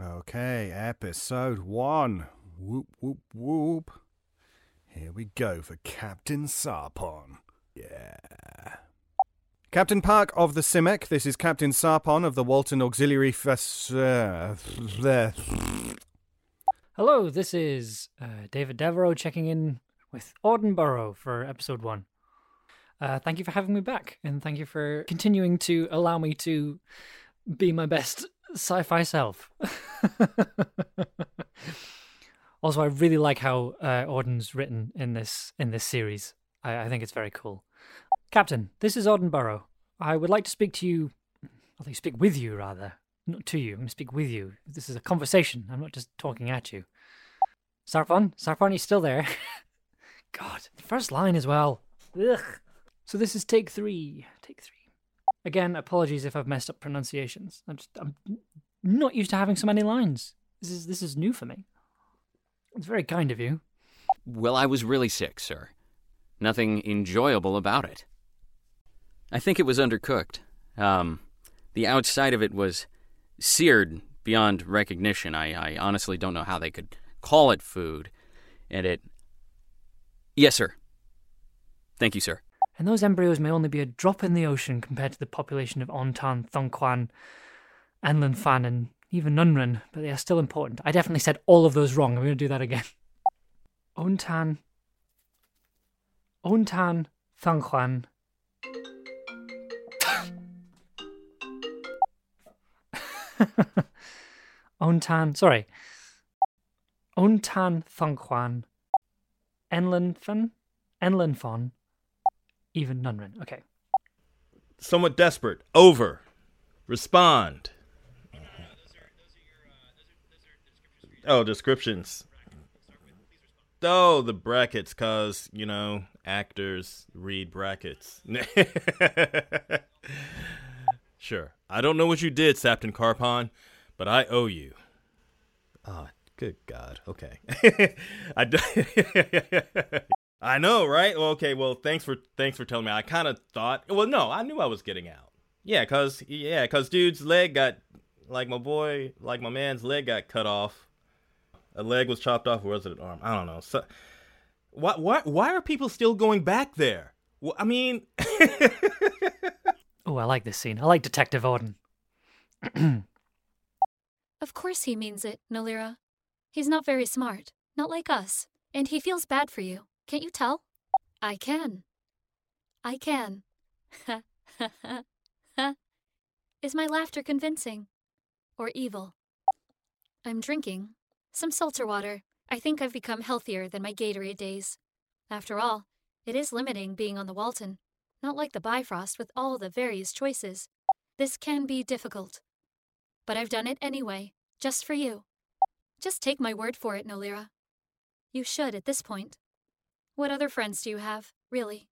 Okay, episode one. Whoop, whoop, whoop. Here we go for Captain Sarpon. Yeah. Captain Park of the Simic, this is Captain Sarpon of the Walton Auxiliary Fes- uh. Hello, this is uh, David Devereaux checking in with Audenborough for episode one. Uh, thank you for having me back, and thank you for continuing to allow me to be my best sci-fi self. also, I really like how uh, Auden's written in this in this series. I, I think it's very cool. Captain, this is Audenborough. I would like to speak to you. I'll like speak with you rather, not to you. I'm going to speak with you. This is a conversation. I'm not just talking at you. Sarpon, Sarpon, you still there? God, first line as well. Ugh. So this is take three. Take three. Again, apologies if I've messed up pronunciations. I'm just I'm not used to having so many lines. This is this is new for me. It's very kind of you. Well, I was really sick, sir. Nothing enjoyable about it. I think it was undercooked. Um, the outside of it was seared beyond recognition. I, I honestly don't know how they could call it food. And it. Yes, sir. Thank you, sir. And those embryos may only be a drop in the ocean compared to the population of Ontan, Thongquan, Anlin Fan, and even Nunrun, but they are still important. I definitely said all of those wrong. I'm going to do that again. Ontan, Ontan, Thongquan. Ontan, sorry. Ontan Thongquan, Enlinfan, Enlinfon, even Nunrin. Okay. Somewhat desperate. Over. Respond. Oh, descriptions. Oh, the brackets, cause you know actors read brackets. sure. I don't know what you did, Sapton Carpon, but I owe you. Oh, good God. Okay. I. d- I know, right? Well, okay. Well, thanks for thanks for telling me. I kind of thought. Well, no, I knew I was getting out. Yeah, cause yeah, cause dude's leg got like my boy, like my man's leg got cut off. A leg was chopped off, or was it an arm? I don't know. So, why why why are people still going back there? Well, I mean, Oh, I like this scene. I like Detective Auden. Of course he means it, Nalira. He's not very smart, not like us, and he feels bad for you. Can't you tell? I can. I can. Is my laughter convincing? Or evil? I'm drinking some seltzer water. I think I've become healthier than my Gatorade days. After all, it is limiting being on the Walton, not like the Bifrost with all the various choices. This can be difficult. But I've done it anyway, just for you. Just take my word for it, Nalira. You should at this point. What other friends do you have, really?